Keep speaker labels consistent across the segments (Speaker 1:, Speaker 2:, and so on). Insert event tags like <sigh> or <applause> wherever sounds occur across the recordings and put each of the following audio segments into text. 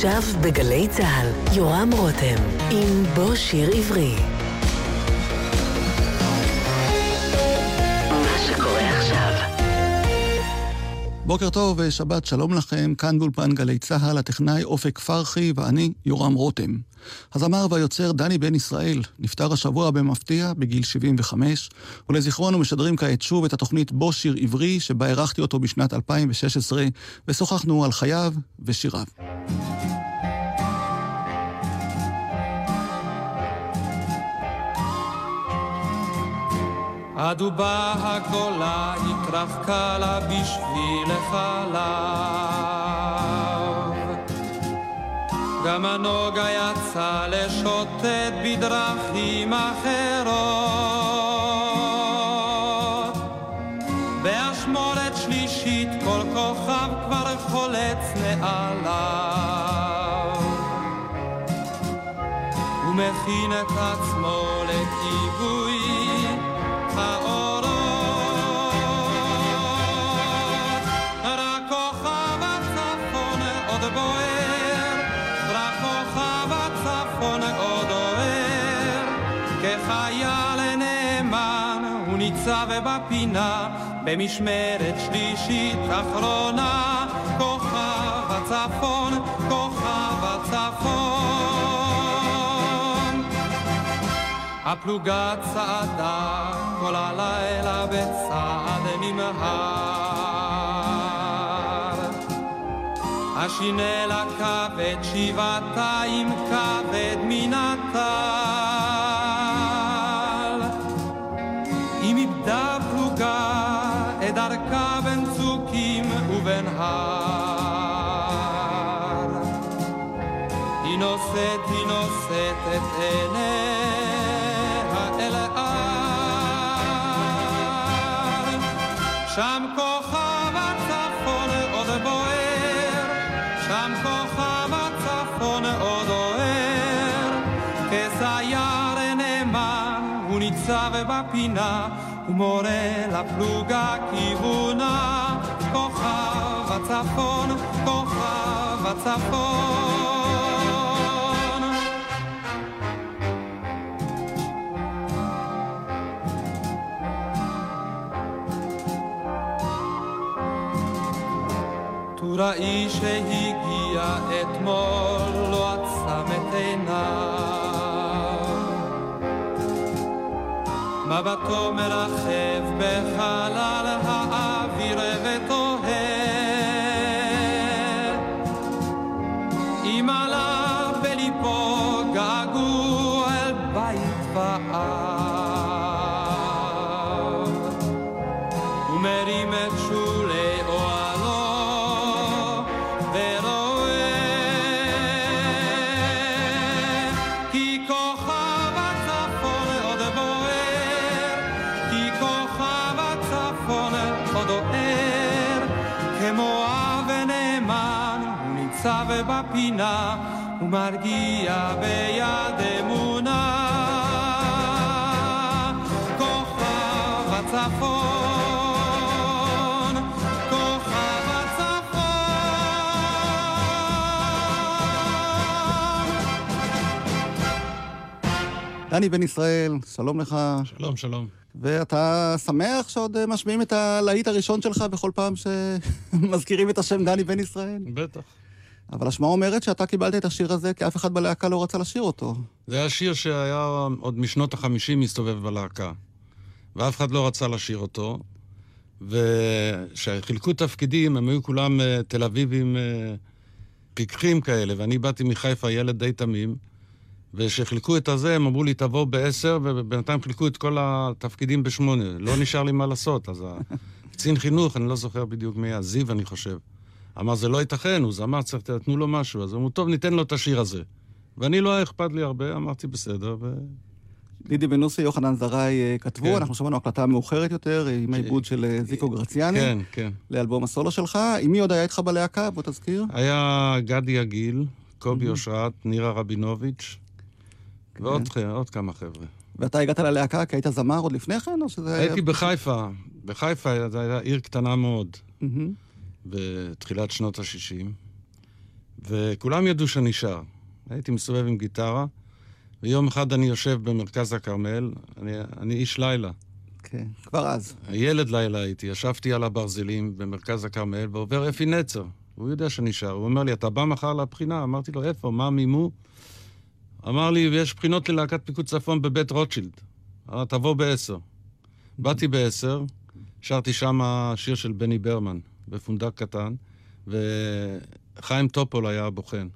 Speaker 1: עכשיו בגלי צה"ל, יורם רותם, עם בוא שיר עברי.
Speaker 2: בוקר טוב ושבת שלום לכם, כאן באולפן גלי צה"ל, הטכנאי אופק פרחי ואני יורם רותם. הזמר והיוצר דני בן ישראל נפטר השבוע במפתיע בגיל 75, ולזיכרון הוא משדרים כעת שוב את התוכנית בו שיר עברי, שבה אירחתי אותו בשנת 2016, ושוחחנו על חייו ושיריו.
Speaker 3: הדובה הגדולה התרחקה לה בשביל החלב. גם הנוגה יצא לשוטט בדרכים אחרות. באשמורת שלישית כל כוכב כבר חולץ נעליו. ומכין את עצמו לכיבוי ניצב בפינה במשמרת שלישית אחרונה. כוכב הצפון, כוכב הצפון. הפלוגה צעדה כל הלילה בצעד נמהר. השינלה כבד שבעתיים כבד מן הטל ומורה לפלוגה כיוונה כוכב הצפון, כוכב הצפון טוראי שהגיע אתמול מבטו מרחב בחלל האוויר בפינה ומרגיע ביד אמונה כוכב הצפון כוכב הצפון
Speaker 2: דני בן ישראל, שלום לך.
Speaker 4: שלום, שלום.
Speaker 2: ואתה שמח שעוד אה, משמיעים את הלהיט הראשון שלך בכל פעם שמזכירים את השם דני בן ישראל?
Speaker 4: בטח.
Speaker 2: אבל השמועה אומרת שאתה קיבלת את השיר הזה כי אף אחד בלהקה לא רצה לשיר אותו.
Speaker 4: זה היה שיר שהיה עוד משנות החמישים מסתובב בלהקה. ואף אחד לא רצה לשיר אותו. וכשחילקו תפקידים, הם היו כולם uh, תל אביבים uh, פיקחים כאלה, ואני באתי מחיפה, ילד די תמים. וכשחילקו את הזה, הם אמרו לי, תבוא בעשר, ובינתיים חילקו את כל התפקידים בשמונה. לא נשאר לי מה לעשות. אז הקצין חינוך, אני לא זוכר בדיוק מי היה, זיו, אני חושב. אמר, זה לא ייתכן, הוא זמר, צריך, תתנו לו משהו. אז אמרו, טוב, ניתן לו את השיר הזה. ואני לא היה אכפת לי הרבה, אמרתי, בסדר, ו...
Speaker 2: לידי בנוסי, יוחנן זרעי אה, כתבו,
Speaker 4: כן.
Speaker 2: אנחנו שמענו הקלטה מאוחרת יותר, עם העיבוד של אה, זיקו גרציאני,
Speaker 4: כן, כן.
Speaker 2: לאלבום הסולו שלך. עם מי עוד היה איתך בלהקה? בוא תזכיר.
Speaker 4: היה גדי עגיל, קובי אושרת, נירה רבינוביץ', ועוד ח- עוד כמה חבר'ה.
Speaker 2: ואתה הגעת ללהקה כי היית זמר עוד לפני כן, או שזה היה...
Speaker 4: הייתי בחיפה. בחיפה זו הייתה עיר קטנה מאוד,
Speaker 2: מהמם.
Speaker 4: בתחילת שנות ה-60. וכולם ידעו שאני שר. הייתי מסתובב עם גיטרה, ויום אחד אני יושב במרכז הכרמל, אני, אני איש לילה.
Speaker 2: כן, כבר אז.
Speaker 4: ילד לילה הייתי, ישבתי על הברזלים במרכז הכרמל, ועובר אפי נצר. הוא יודע שאני שר. הוא אומר לי, אתה בא מחר לבחינה? אמרתי לו, איפה? מה מימו? אמר לי, יש בחינות ללהקת פיקוד צפון בבית רוטשילד. תבוא בעשר. באתי בעשר, שרתי שם שיר של בני ברמן, בפונדק קטן, וחיים טופול היה הבוחן.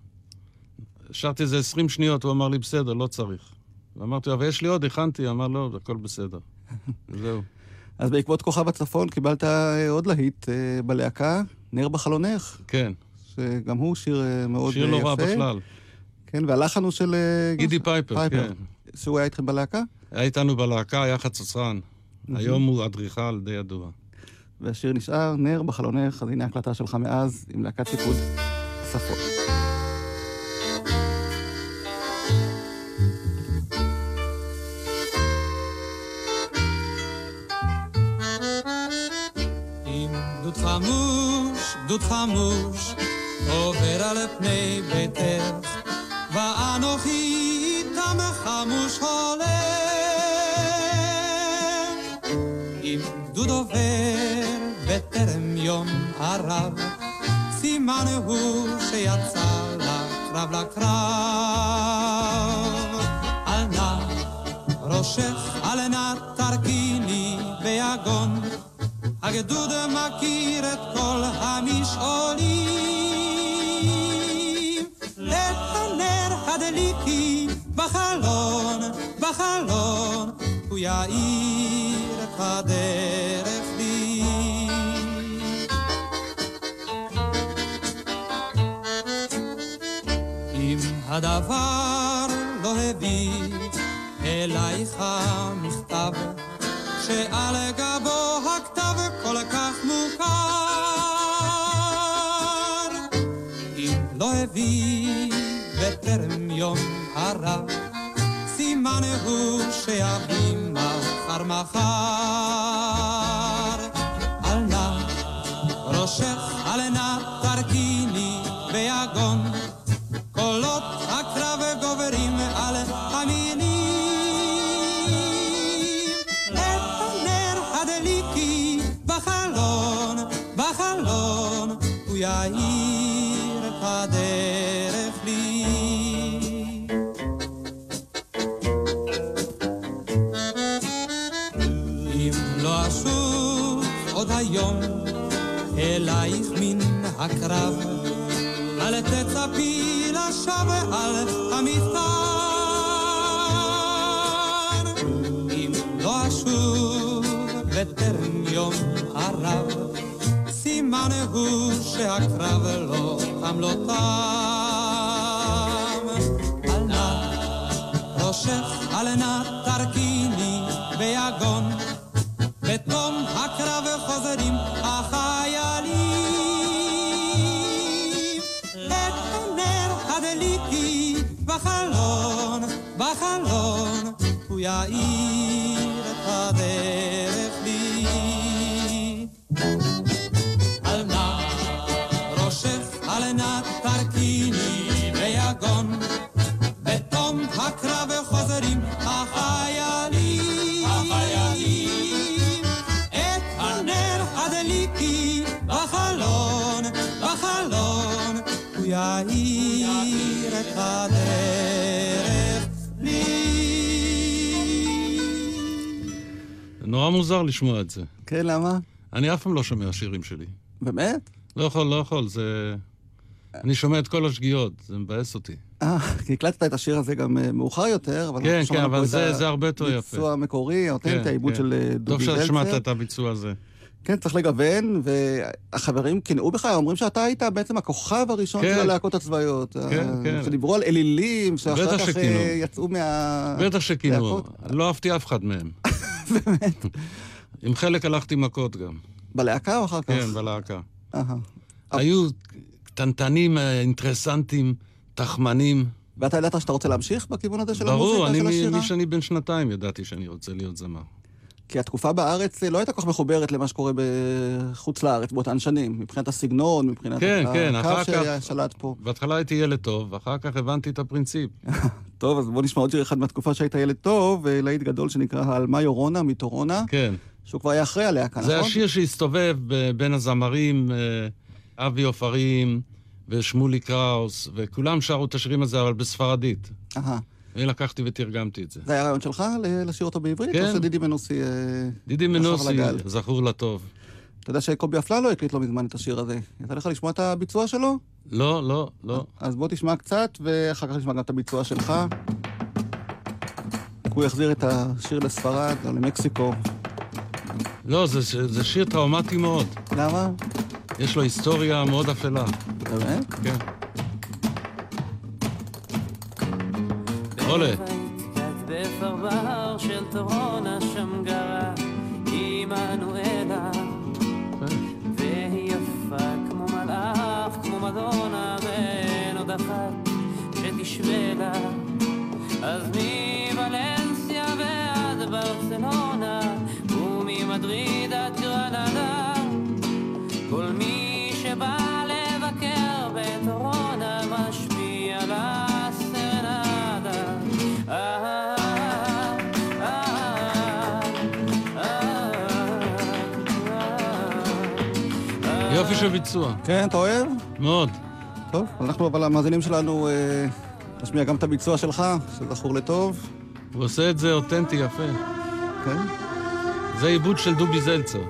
Speaker 4: שרתי איזה 20 שניות, הוא אמר לי, בסדר, לא צריך. ואמרתי לו, אבל יש לי עוד, הכנתי, אמר, לא, הכל בסדר. <laughs> זהו.
Speaker 2: אז בעקבות כוכב הצפון קיבלת אה, עוד להיט אה, בלהקה, נר בחלונך,
Speaker 4: כן,
Speaker 2: שגם הוא שיר אה, מאוד
Speaker 4: שיר
Speaker 2: אה,
Speaker 4: לא רע
Speaker 2: יפה.
Speaker 4: בכלל.
Speaker 2: כן, והלחן הוא של...
Speaker 4: גידי פייפר, כן.
Speaker 2: שהוא היה איתכם בלהקה,
Speaker 4: היה איתנו בלהקה, היה חצוצרן. היום הוא אדריכל די ידוע.
Speaker 2: והשיר נשאר, נר בחלונך, אז הנה ההקלטה שלך מאז, עם להקת.
Speaker 3: עם גדוד חמוש, גדוד חמוש, עובר על פני ביתך, ואנוכי איתם חמוש הולך. יום ערב, סימן הוא שיצא לקרב לקרב. על נא ראשך, על נא תרכיני ביגון, הגדוד מכיר את כל המשעולים. את הנר הדליקי בחלון, בחלון, הוא יאיר את הדרך הדבר לא הביא אלייך מכתב, שעל גבו הכתב כל כך מוכר. אם לא הביא בטרם יום הרב, סימן הוא שיביא מחר מחר. אל נא ראשך, הוא שהקרב לא תם לא תם. אל נא ראשך, אל נא תרכיני ביגון, בתום הקרב חוזרים החיילים. את הנר הדליקי בחלון, בחלון, הוא יאיר הדרך לי.
Speaker 4: נורא מוזר לשמוע את זה.
Speaker 2: כן, למה?
Speaker 4: אני אף פעם לא שומע שירים שלי.
Speaker 2: באמת?
Speaker 4: לא יכול, לא יכול, זה... אני שומע את כל השגיאות, זה מבאס אותי.
Speaker 2: אה, כי הקלטת את השיר הזה גם אה, מאוחר יותר, אבל...
Speaker 4: כן, כן, אבל זה- זה הרבה יותר יפה.
Speaker 2: הביצוע המקורי, האותנטי,
Speaker 4: כן,
Speaker 2: העיבוד
Speaker 4: כן.
Speaker 2: של אה,
Speaker 4: טוב
Speaker 2: דובי זלצר.
Speaker 4: ששמעת את הביצוע הזה.
Speaker 2: כן, צריך לגוון, והחברים קינאו בך, אומרים שאתה היית בעצם הכוכב הראשון
Speaker 4: כן.
Speaker 2: של הלהקות הצבאיות.
Speaker 4: כן, כן.
Speaker 2: שדיברו על אלילים, שאחר כך
Speaker 4: שכינו.
Speaker 2: אה, יצאו מה...
Speaker 4: בטח שכינו. לא אהבתי אף אחד מהם. <laughs> עם חלק הלכתי מכות גם.
Speaker 2: בלהקה או אחר כך?
Speaker 4: כן, בלהקה. היו קטנטנים, אה, אינטרסנטים, תחמנים.
Speaker 2: ואתה ידעת שאתה רוצה להמשיך בכיוון הזה של
Speaker 4: ברור,
Speaker 2: המוזיקה,
Speaker 4: אני
Speaker 2: של השירה?
Speaker 4: משאני בן שנתיים ידעתי שאני רוצה להיות זמר.
Speaker 2: כי התקופה בארץ לא הייתה כל כך מחוברת למה שקורה בחוץ לארץ באותן שנים, מבחינת הסגנון, מבחינת
Speaker 4: כן, כן,
Speaker 2: הקו ששלט פה.
Speaker 4: בהתחלה הייתי ילד טוב, ואחר כך הבנתי את הפרינציפ. <laughs>
Speaker 2: טוב, אז בוא נשמע עוד שיר אחד מהתקופה שהיית ילד טוב, להיט גדול שנקרא "על מה יורונה" מטורונה,
Speaker 4: כן.
Speaker 2: שהוא כבר היה אחרי הלהקה, נכון?
Speaker 4: זה השיר שהסתובב בין הזמרים, אה, אבי עופרים ושמולי קראוס, וכולם שרו את השירים הזה, אבל בספרדית.
Speaker 2: אהה.
Speaker 4: אני לקחתי ותרגמתי את זה.
Speaker 2: זה היה רעיון שלך לשיר אותו בעברית?
Speaker 4: כן.
Speaker 2: או שדידי מנוסי... אה,
Speaker 4: דידי מנוסי? זכור לטוב.
Speaker 2: אתה יודע שקובי אפללו הקליט לא מזמן את השיר הזה. יצא לך לשמוע את הביצוע שלו?
Speaker 4: לא, לא, לא.
Speaker 2: אז בוא תשמע קצת, ואחר כך נשמע גם את הביצוע שלך. הוא יחזיר את השיר לספרד או למקסיקו.
Speaker 4: לא, זה, זה שיר טראומטי מאוד.
Speaker 2: למה?
Speaker 4: יש לו היסטוריה מאוד אפלה.
Speaker 2: באמת?
Speaker 4: כן. עולה.
Speaker 5: קצת בפרבר של טורונה שם גרה עמנואלה. והיא יפה כמו מלאך, כמו מדונה ואין עוד אחת שתשווה לה. אז מוולנסיה
Speaker 4: של ביצוע.
Speaker 2: כן, אתה אוהב?
Speaker 4: מאוד.
Speaker 2: טוב, אנחנו אבל המאזינים שלנו, אה, נשמיע גם את הביצוע שלך, שזכור לטוב.
Speaker 4: הוא עושה את זה אותנטי יפה.
Speaker 2: כן?
Speaker 4: זה עיבוד של דובי זלצר.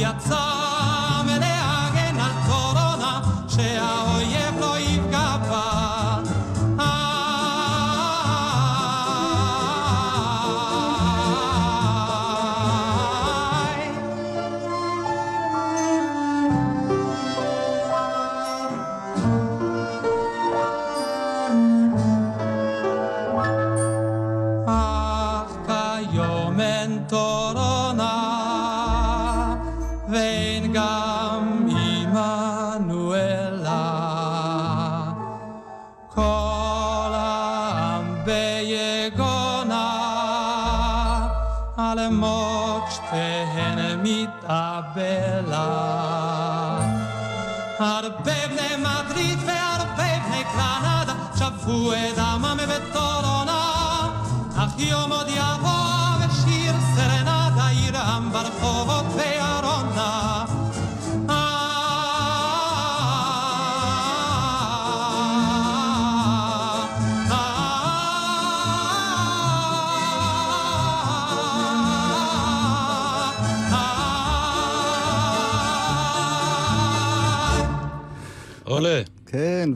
Speaker 3: יצא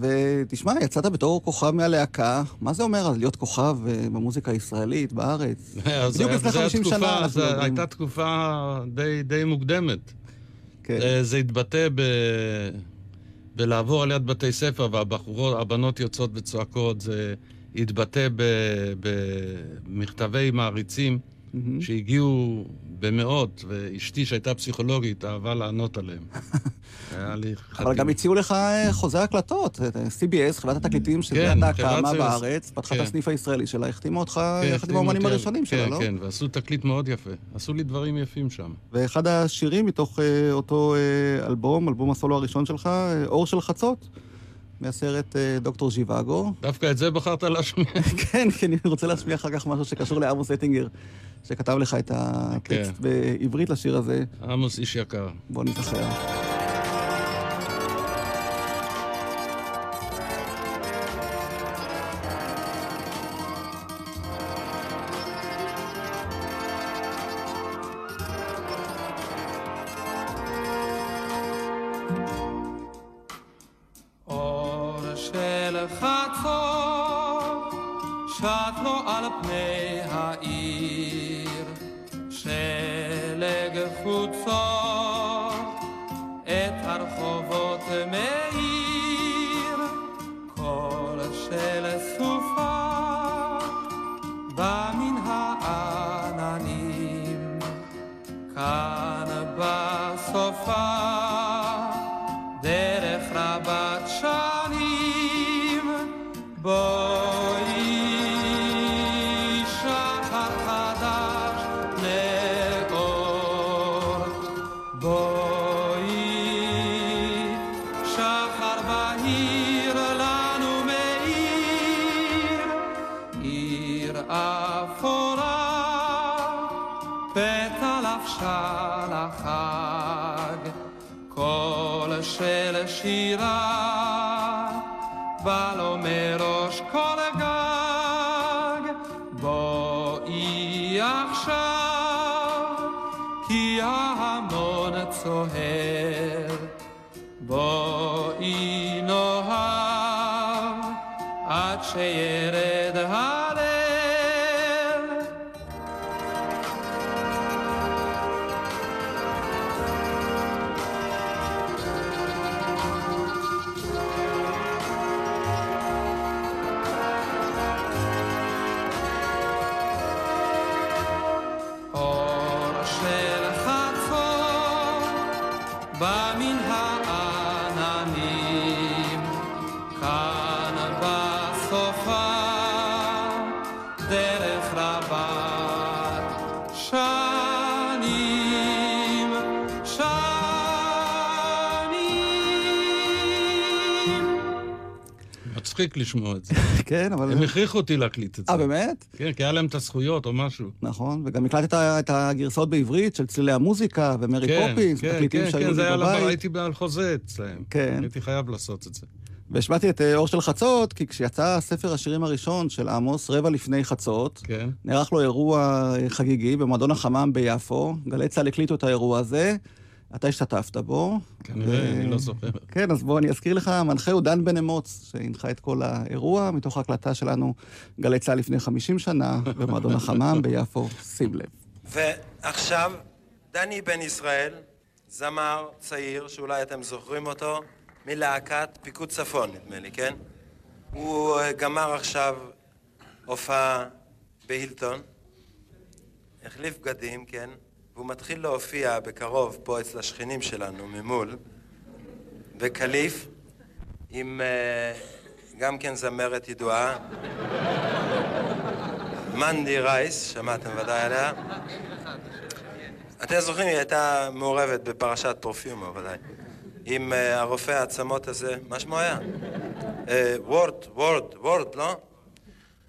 Speaker 2: כן, ותשמע, יצאת בתור כוכב מהלהקה. מה זה אומר להיות כוכב אה, במוזיקה הישראלית, בארץ? <laughs>
Speaker 4: אז
Speaker 2: בדיוק לפני
Speaker 4: זה
Speaker 2: 50
Speaker 4: התקופה-
Speaker 2: שנה
Speaker 4: זו. הייתה תקופה די, די מוקדמת.
Speaker 2: כן.
Speaker 4: זה, זה התבטא ב... בלעבור על יד בתי ספר והבחורות, הבנות יוצאות וצועקות, זה התבטא. במכתבי מעריצים
Speaker 2: מהמם.
Speaker 4: שהגיעו במאות, ואשתי שהייתה פסיכולוגית אהבה לענות עליהם. <laughs> היה לי...
Speaker 2: אבל
Speaker 4: חתימה.
Speaker 2: גם הציעו לך אה, חוזה הקלטות. אה, CBS, חברת התקליטים שזה
Speaker 4: כן, חברת
Speaker 2: קמה בארץ, פתחה את
Speaker 4: כן.
Speaker 2: הסניף הישראלי שלה, החתימה אותך
Speaker 4: כן,
Speaker 2: יחד עם האומנים הראשונים שלה,
Speaker 4: כן,
Speaker 2: לא?
Speaker 4: כן, ועשו תקליט מאוד יפה. עשו לי דברים יפים שם.
Speaker 2: ואחד השירים מתוך אה, אותו אלבום, אלבום הסולו הראשון שלך, אור של חצות, מהסרט דוקטור ז'יוואגו.
Speaker 4: דווקא את זה בחרת להשמיע? <laughs>
Speaker 2: כן, כי אני רוצה להשמיע אחר כך משהו שקשור לעמוס אטינגר, שכתב לך את הטקסט
Speaker 4: כן.
Speaker 2: בעברית לשיר הזה.
Speaker 4: עמוס איש יקר.
Speaker 2: בוא נזכר.
Speaker 3: עכשיו כי ההמון צוהר בואי נאהב עד שירד
Speaker 4: מצחיק לשמוע את זה. <laughs>
Speaker 2: כן, אבל...
Speaker 4: הם הכריחו אותי להקליט את זה.
Speaker 2: אה, באמת?
Speaker 4: כן, כי היה להם את הזכויות או משהו.
Speaker 2: נכון, וגם הקלטת את הגרסאות בעברית של צלילי המוזיקה ומרי
Speaker 4: כן,
Speaker 2: פופינס,
Speaker 4: כן,
Speaker 2: תקליטים
Speaker 4: כן,
Speaker 2: שהיו
Speaker 4: כן, זה
Speaker 2: לי
Speaker 4: היה לבית.
Speaker 2: בבית.
Speaker 4: הייתי על חוזה אצלהם.
Speaker 2: כן.
Speaker 4: הייתי חייב לעשות את זה.
Speaker 2: והשמעתי את אה, אור של חצות, כי כשיצא ספר השירים הראשון של עמוס, רבע לפני חצות,
Speaker 4: כן.
Speaker 2: נערך לו אירוע אה, חגיגי במועדון החמם ביפו. גלי צה"ל הקליטו את האירוע הזה, אתה השתתפת בו.
Speaker 4: כנראה, אני לא זוכר.
Speaker 2: כן, אז בוא אני אזכיר לך, המנחה הוא דן בן אמוץ, שהנחה את כל האירוע, מתוך ההקלטה שלנו, גלי צה"ל לפני 50 שנה, <laughs> במועדון החמם ביפו, שים לב.
Speaker 6: ועכשיו, דני בן ישראל, זמר צעיר, שאולי אתם זוכרים אותו, מלהקת פיקוד צפון, נדמה לי, כן? הוא אה, גמר עכשיו הופעה בהילטון, החליף בגדים, כן? והוא מתחיל להופיע בקרוב פה אצל השכנים שלנו ממול, בקליף, עם אה, גם כן זמרת ידועה, מנדי רייס, שמעתם ודאי עליה. אתם זוכרים, היא הייתה מעורבת בפרשת פרופיומו, ודאי. עם uh, הרופא העצמות הזה, מה שמו היה? אה, וורד, וורד, וורד, לא?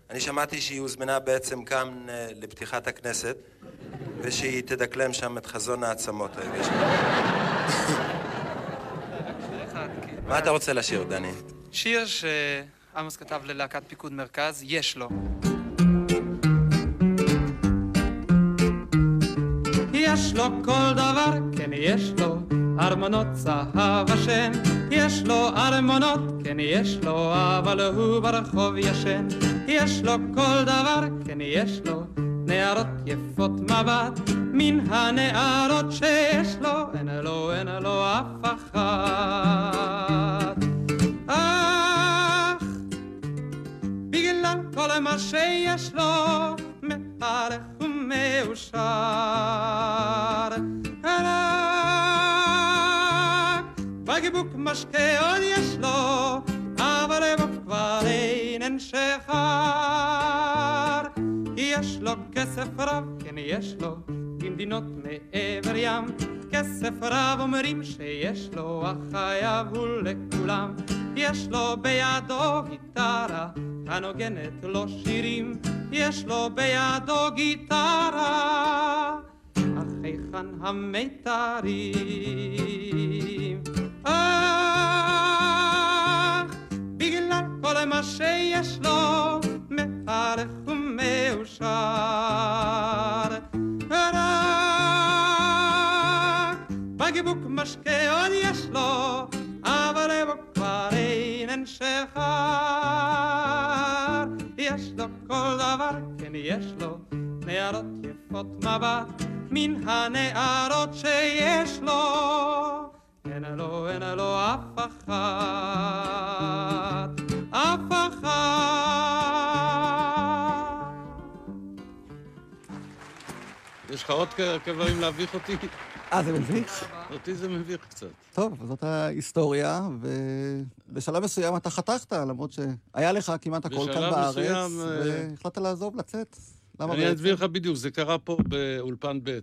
Speaker 6: אני שמעתי שהיא הוזמנה בעצם כאן לפתיחת הכנסת, ושהיא תדקלם שם את חזון העצמות האלה. מה אתה רוצה לשיר, דני?
Speaker 7: שיר שעמוס כתב ללהקת פיקוד מרכז, יש לו.
Speaker 3: יש לו כל דבר, כן יש לו ארמונות צהב השם. יש לו ארמונות, כן יש לו, אבל הוא ברחוב ישן. יש לו כל דבר, כן יש לו נערות יפות מבט. מן הנערות שיש לו, אין לו, אין לו אף אחת. אך בגלל כל מה שיש לו, מהלך ומאושר. רק בקבוק משקה עוד יש לו, אבל כבר אינן שחר. יש לו כסף רב, כן יש לו, במדינות מעבר ים. כסף רב אומרים שיש לו, החייב הוא לכולם. יש לו בידו גיטרה, הנוגנת לו שירים. יש לו בידו גיטרה, אך היכן המיתרים? אך בגלל כל מה שיש לו, בגיבוק משקה עוד יש לו, אבל בו כבר אינן שחר. יש לו כל דבר, כן יש לו נערות יפות מבט, מן הנערות שיש לו, אין לו, אין לו אף אחת, אף אחת.
Speaker 4: יש לך עוד כ- דברים להביך אותי?
Speaker 2: אה, זה מביך?
Speaker 4: אותי זה מביך קצת.
Speaker 2: טוב, זאת ההיסטוריה, ובשלב מסוים אתה חתכת, למרות שהיה לך כמעט הכל כאן בארץ,
Speaker 4: מסוים, אה,
Speaker 2: והחלטת לעזוב, לצאת. למה
Speaker 4: אני? אסביר לך בדיוק, זה קרה פה באולפן ב',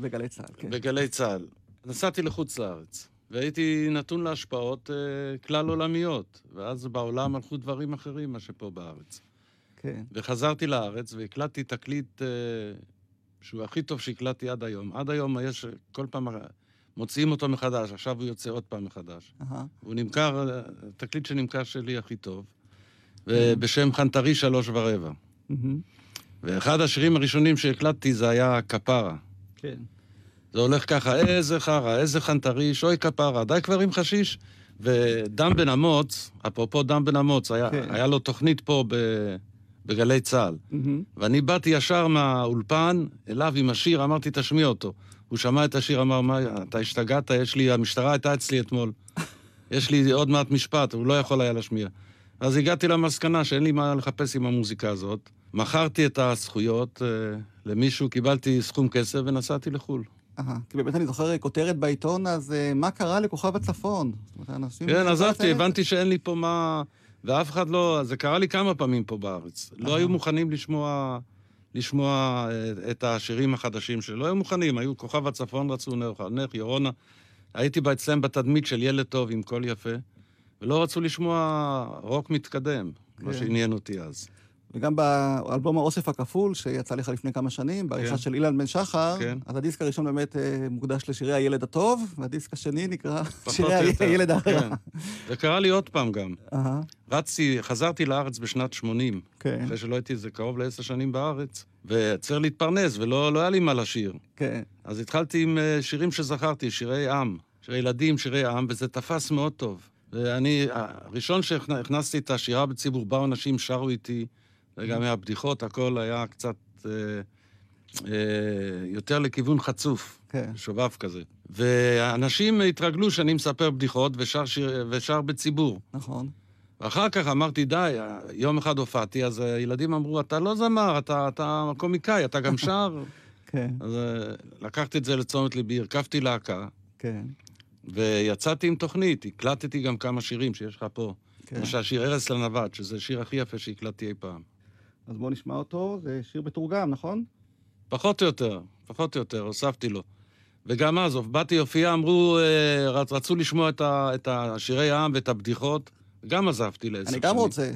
Speaker 2: בגלי צה"ל, כן.
Speaker 4: בגלי צה"ל. נסעתי לחוץ לארץ, והייתי נתון להשפעות אה, כלל עולמיות, ואז בעולם הלכו דברים אחרים מה שפה בארץ.
Speaker 2: כן.
Speaker 4: וחזרתי לארץ והקלטתי תקליט אה, שהוא הכי טוב שהקלטתי עד היום. עד היום יש, כל פעם מוציאים אותו מחדש, עכשיו הוא יוצא עוד פעם מחדש.
Speaker 2: אהה.
Speaker 4: הוא נמכר, תקליט שנמכר שלי הכי טוב, ובשם חנטרי שלוש ורבע.
Speaker 2: מהמם.
Speaker 4: ואחד השירים הראשונים שהקלטתי זה היה כפרה.
Speaker 2: כן.
Speaker 4: זה הולך ככה, איזה חרא, איזה חנטריש, אוי כפרה, די כבר עם חשיש. ודן בן אמוץ, אפרופו דן בן אמוץ, היה,
Speaker 2: כן.
Speaker 4: היה לו תוכנית פה ב, בגלי צה"ל.
Speaker 2: מהמם.
Speaker 4: ואני באתי ישר מהאולפן אליו עם השיר, אמרתי, תשמיע אותו. הוא שמע את השיר, אמר, מה, אתה השתגעת? יש לי, המשטרה הייתה אצלי אתמול. <laughs> יש לי עוד מעט משפט, הוא לא יכול היה להשמיע. אז הגעתי למסקנה שאין לי מה לחפש עם המוזיקה הזאת. מכרתי את הזכויות אה, למישהו, קיבלתי סכום כסף ונסעתי לחו"ל.
Speaker 2: אהה. כי באמת אני זוכר כותרת בעיתון, אז אה, מה קרה לכוכב הצפון? זאת אומרת, אנשים...
Speaker 4: כן, עזבתי, הבנתי שאין לי פה מה... ואף אחד לא... זה קרה לי כמה פעמים פה בארץ. לא היו מוכנים לשמוע... לשמוע אה, את השירים החדשים שלו. לא היו מוכנים, היו כוכב הצפון רצו נר חנך, ירונה. הייתי אצלם בתדמית של ילד טוב עם קול יפה, ולא רצו לשמוע רוק מתקדם, מה
Speaker 2: כן.
Speaker 4: שעניין אותי אז.
Speaker 2: וגם באלבום האוסף הכפול, שיצא לך לפני כמה שנים, בעריכה
Speaker 4: כן.
Speaker 2: של אילן בן שחר,
Speaker 4: כן.
Speaker 2: אז הדיסק הראשון באמת אה, מוקדש לשירי הילד הטוב, והדיסק השני נקרא שירי
Speaker 4: יותר.
Speaker 2: הילד הרע.
Speaker 4: כן. זה קרה לי עוד פעם גם. רצתי, חזרתי לארץ בשנת 80,
Speaker 2: כן,
Speaker 4: אחרי שלא הייתי איזה קרוב לעשר שנים בארץ, וצריך להתפרנס, ולא לא היה לי מה לשיר.
Speaker 2: כן.
Speaker 4: אז התחלתי עם אה, שירים שזכרתי, שירי עם, שירי ילדים, שירי עם, וזה תפס מאוד טוב. ואני, הראשון שהכנסתי את השירה בציבור, באו אנשים, שרו איתי, וגם מהבדיחות, הכל היה קצת אה, אה, יותר לכיוון חצוף,
Speaker 2: כן.
Speaker 4: שובב כזה. ואנשים התרגלו שאני מספר בדיחות ושר, שיר, ושר בציבור.
Speaker 2: נכון.
Speaker 4: ואחר כך אמרתי, די, יום אחד הופעתי, אז הילדים אמרו, אתה לא זמר, אתה, אתה קומיקאי, אתה גם שר. <laughs>
Speaker 2: כן,
Speaker 4: אז אה, לקחתי את זה לתשומת ליבי, הרכבתי להקה,
Speaker 2: כן,
Speaker 4: ויצאתי עם תוכנית, הקלטתי גם כמה שירים שיש לך פה.
Speaker 2: כן.
Speaker 4: למשל, השיר ארץ לנווט, שזה השיר הכי יפה שהקלטתי אי פעם.
Speaker 2: אז בואו נשמע אותו, זה שיר מתורגם, נכון?
Speaker 4: פחות או יותר, פחות או יותר, הוספתי לו. וגם אז, באתי להופיע, אמרו, אה, רצ- רצו לשמוע את, ה, את השירי העם ואת הבדיחות, גם עזבתי לעשר
Speaker 2: אני
Speaker 4: שנים.
Speaker 2: גם רוצה.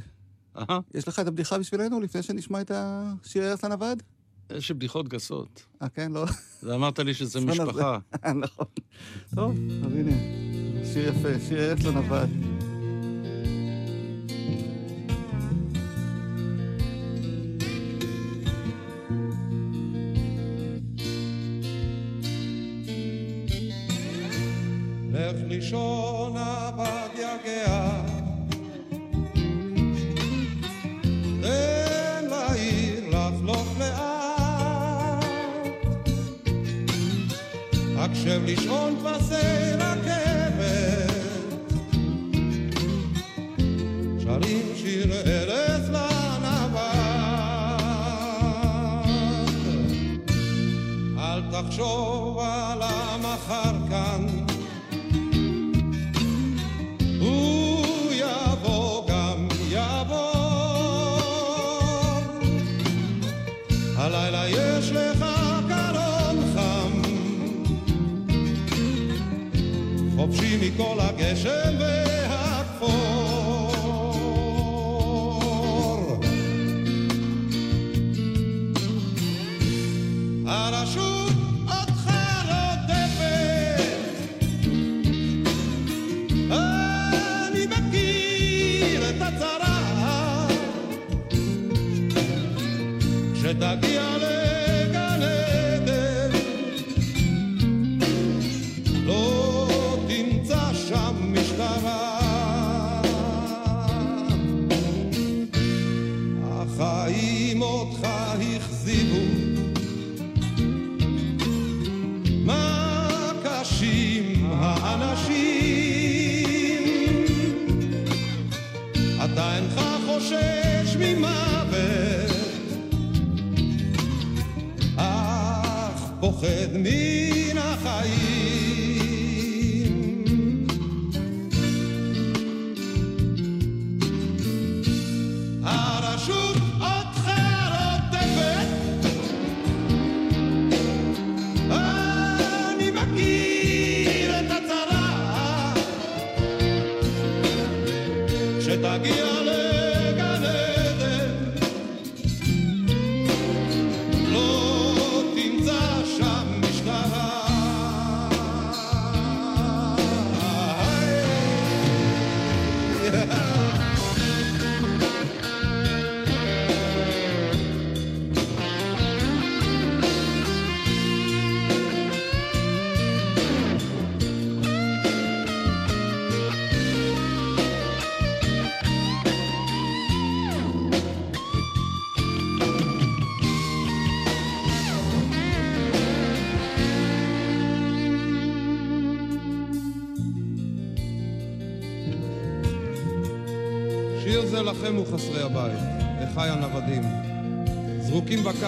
Speaker 4: אהה,
Speaker 2: יש לך את הבדיחה בשבילנו, לפני שנשמע את השיר ארץ לנווד?
Speaker 4: יש בדיחות גסות.
Speaker 2: אה, כן, לא? <laughs>
Speaker 4: ואמרת לי שזה. משפחה. <laughs>
Speaker 2: נכון. טוב, אז הנה, שיר יפה, שיר ארץ לנווד.
Speaker 3: לישון עבדיה גאה תן לעיר לחלוף לאט. הקשב לישון פסי רכבת שרים שיר ארץ לנווט. אל תחשוב מכל הגשם והכפור. הרשות אותך רודפת, אני מכיר את הצרה. כשתגיע אך פוחד מן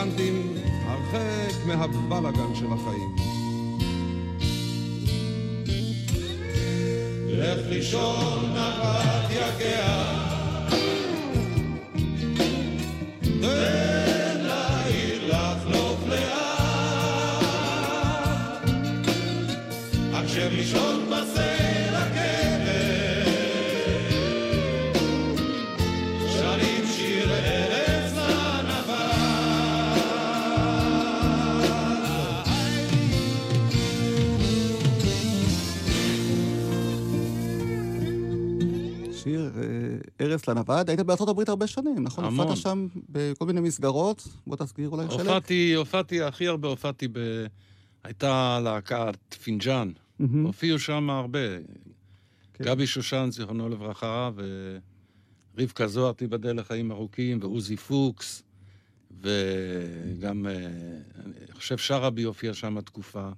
Speaker 3: Andim שיר
Speaker 2: אה, ארץ לנווד. היית בארצות הברית הרבה שנים, נכון?
Speaker 4: המון.
Speaker 2: הופעת שם בכל מיני מסגרות. בוא תסגיר אולי חלק.
Speaker 4: הופעתי, הופעתי, הכי הרבה הופעתי ב... הייתה להקת פינג'אן.
Speaker 2: מהמם.
Speaker 4: הופיעו שם הרבה.
Speaker 2: כן.
Speaker 4: גבי שושן, זיכרונו לברכה, ורבקה זוהר, תיבדל לחיים ארוכים, ועוזי פוקס, וגם, אה, אני חושב שרעבי הופיע שם תקופה.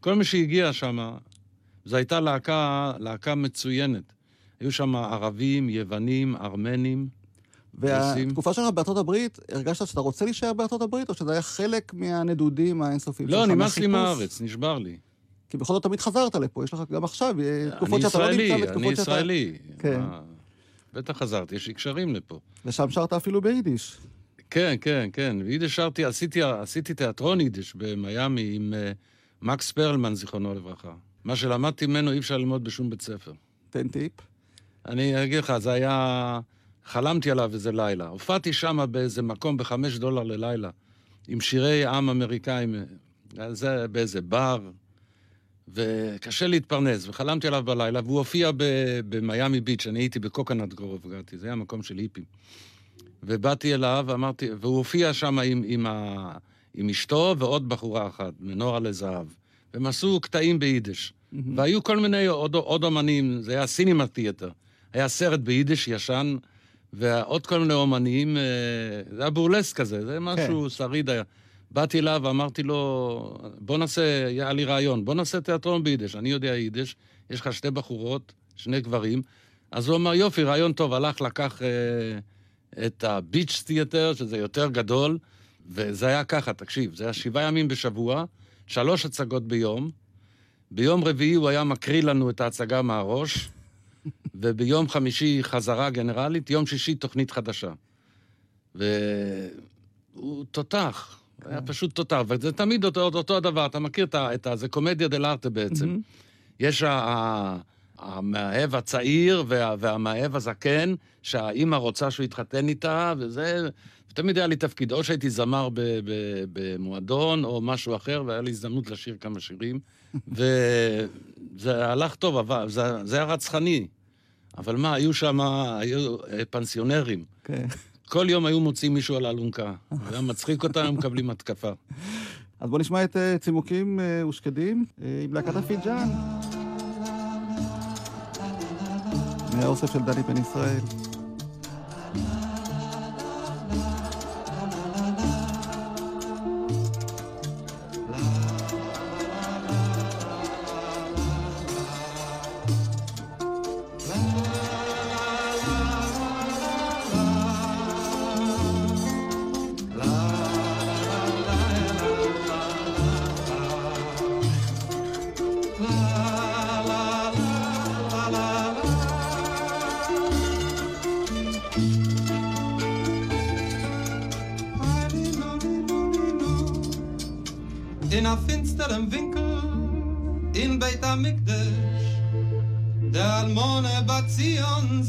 Speaker 4: כל מי שהגיע שם, זו הייתה להקה, להקה מצוינת. היו שם ערבים, יוונים, ארמנים.
Speaker 2: והתקופה שלך בארצות הברית, הרגשת שאתה רוצה להישאר בארצות הברית, או שזה היה חלק מהנדודים האינסופיים?
Speaker 4: לא, נמאס לי? מהארץ, נשבר לי.
Speaker 2: כי בכל זאת תמיד חזרת לפה, יש לך גם עכשיו אה, תקופות
Speaker 4: אני
Speaker 2: שאתה לא נמצא
Speaker 4: ישראלי,
Speaker 2: ותקופות
Speaker 4: אני
Speaker 2: שאתה...
Speaker 4: ישראלי.
Speaker 2: כן.
Speaker 4: מה, בטח חזרתי, יש לי קשרים לפה.
Speaker 2: ושם שרת אפילו ביידיש.
Speaker 4: כן, כן, כן. ביידיש שרתי, עשיתי, עשיתי תיאטרון יידיש במיאמי עם uh, מקס פרלמן, זיכרונו לברכה. מה שלמדתי ממנו אי אפשר ללמוד בשום בית ספר.
Speaker 2: תן טיפ.
Speaker 4: אני אגיד לך, זה היה... חלמתי עליו איזה לילה. הופעתי שם באיזה מקום בחמש דולר ללילה, עם שירי עם אמריקאים, זה באיזה בר, וקשה להתפרנס, וחלמתי עליו בלילה, והוא הופיע ב- במיאמי ביץ', אני הייתי בקוקנט גרוב, גרתי, זה היה מקום של היפים. ובאתי אליו, ואמרתי, והוא הופיע שם עם, עם, ה, עם אשתו ועוד בחורה אחת, מנורה לזהב. והם עשו קטעים ביידיש. והיו כל מיני עוד, עוד אומנים, זה היה סינימה תיאטר. היה סרט ביידיש ישן, ועוד כל מיני אומנים, אה, זה היה בורלסק כזה, זה משהו שריד היה. באתי אליו ואמרתי לו, בוא נעשה, היה לי רעיון, בוא נעשה תיאטרון ביידיש, אני יודע יידיש, יש לך שתי בחורות, שני גברים. אז הוא אמר, יופי, רעיון טוב, הלך, לקח אה, את הביץ' תיאטר, שזה יותר גדול, וזה היה ככה, תקשיב, זה היה שבעה ימים בשבוע, שלוש הצגות ביום. ביום רביעי הוא היה מקריא לנו את ההצגה מהראש, וביום חמישי חזרה גנרלית, יום שישי תוכנית חדשה. והוא תותח, היה פשוט תותח, וזה תמיד אותו, אותו הדבר, אתה מכיר את ה... זה קומדיה דל ארטה בעצם. יש ה... ה... המאהב הצעיר וה, והמאהב הזקן, שהאימא רוצה שהוא יתחתן איתה, וזה... תמיד היה לי תפקיד, או שהייתי זמר ב, ב, במועדון, או משהו אחר, והיה לי הזדמנות לשיר כמה שירים. <laughs> וזה הלך טוב, אבל זה, זה היה רצחני. אבל מה, היו שם, היו אה, פנסיונרים.
Speaker 3: כן.
Speaker 4: כל יום היו מוצאים מישהו על האלונקה. היה מצחיק אותם, הם מקבלים התקפה.
Speaker 3: אז בואו נשמע את אה, צימוקים אה, ושקדים עם להקת הפיג'אן. מהאוסף של דני בן ישראל.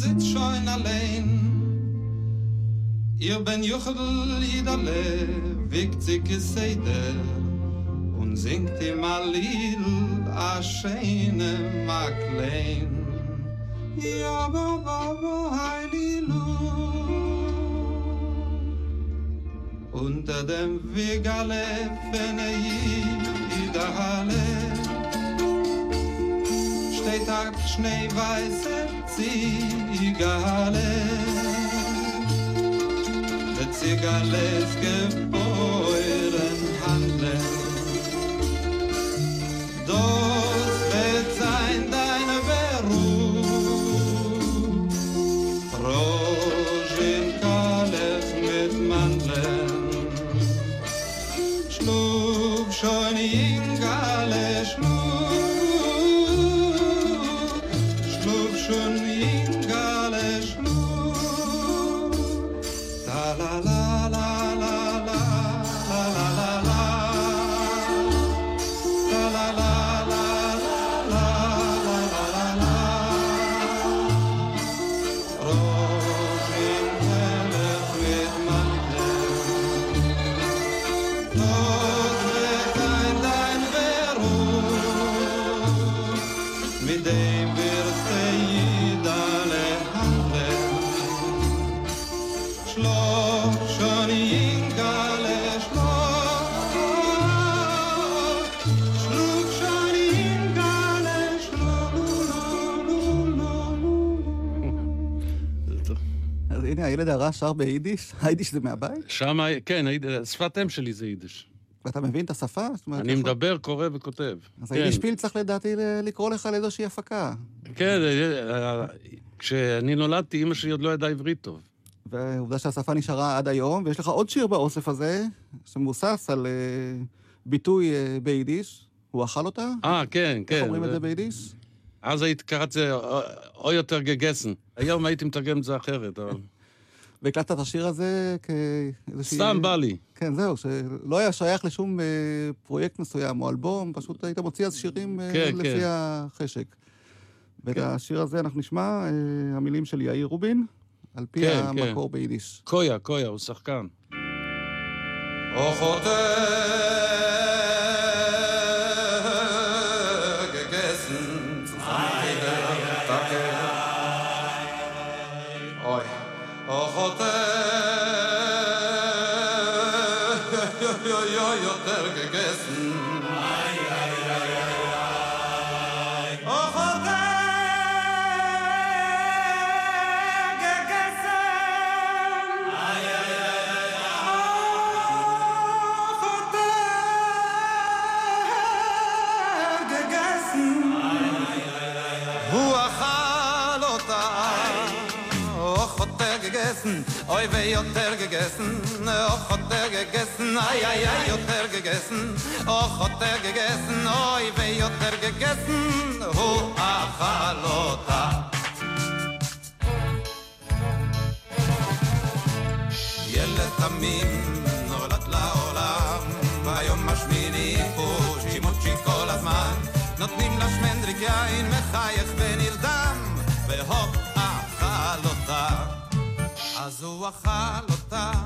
Speaker 8: Sitzt schon allein. Ihr Ben Juchel Yidale wiegt sich Geseder Und singt ihm a Lied a Scheine Maklein Ja, ba, ba, ba, Heililu unter dem Wegale fene Idale שתי טק, שני וייסר,
Speaker 3: ציגלס. וציגלס גבוה הרע שר ביידיש. <laughs> היידיש זה מהבית?
Speaker 4: שם, כן, שפת אם שלי זה יידיש.
Speaker 3: ואתה מבין את השפה? אומרת,
Speaker 4: אני מדבר, קורא וכותב.
Speaker 3: אז
Speaker 4: כן.
Speaker 3: היידיש פיל צריך לדעתי לקרוא לך לאיזושהי הפקה.
Speaker 4: כן, אה, כשאני נולדתי, אימא שלי עוד לא ידעה עברית טוב.
Speaker 3: והעובדה שהשפה נשארה עד היום, ויש לך עוד שיר באוסף הזה, שמבוסס על אה, ביטוי אה, ביידיש. הוא אכל אותה?
Speaker 4: אה, כן, כן.
Speaker 3: איך אומרים את
Speaker 4: זה-
Speaker 3: ביידיש?
Speaker 4: אז הייתי קראת זה או יותר גגסן. היום הייתי מתרגם את זה אחרת, אבל...
Speaker 3: והקלטת את השיר הזה כאיזושהי...
Speaker 4: סתם בא לי.
Speaker 3: כן, זהו, שלא היה שייך לשום אה, פרויקט מסוים או אלבום, פשוט היית מוציא אז שירים אה,
Speaker 4: כן,
Speaker 3: לפי
Speaker 4: כן.
Speaker 3: החשק. ואת השיר הזה אנחנו נשמע, אה, המילים של יאיר רובין, על פי
Speaker 4: כן, כן.
Speaker 3: המקור ביידיש.
Speaker 4: קויה, קויה, הוא שחקן.
Speaker 8: Och Oi, weh, jotter gegessen, och hat er gegessen, ai, ai, ai, jotter gegessen, och hat er gegessen, oi, weh, jotter gegessen, hu achal ota. ילד תמים נולד לעולם, ביום השמיני הוא שימוצ'י כל הזמן, נותנים לה שמנדריק יין, מחייך ונרדם, והופ, אכל אותה. אז הוא אכל אותה.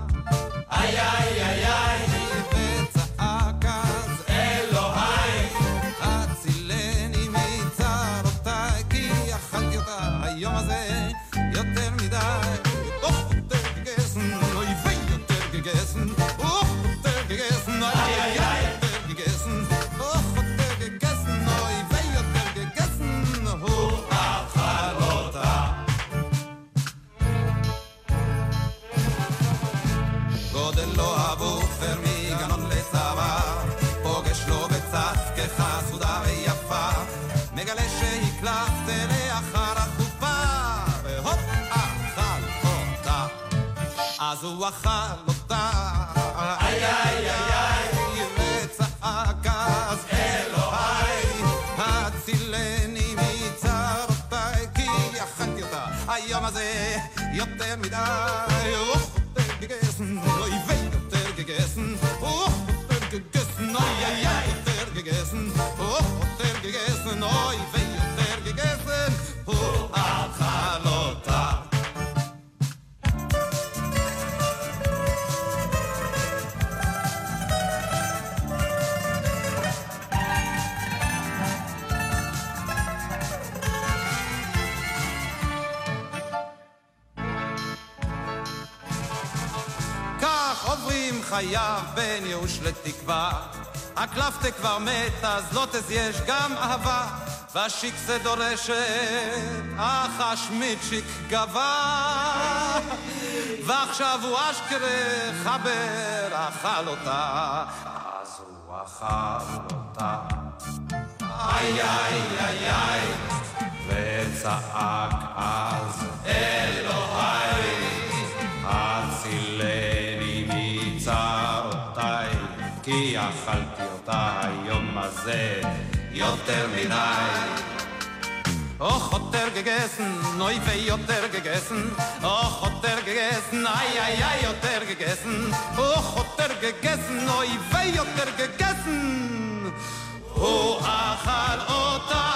Speaker 8: הקלפטה כבר מת, אז לוטס יש גם אהבה. והשיקסה דורשת, אך השמיצ'יק גבה. ועכשיו הוא אשכרה חבר, אכל אותה. אז הוא אכל אותה. איי איי איי איי, וצעק הזה יותר מדי. Och, יותר gegessen, neu weh, יותר gegessen. Och, יותר gegessen, ei, ei, ei, יותר gegessen. Och, יותר gegessen, neu weh, יותר gegessen. הוא אכל אותה.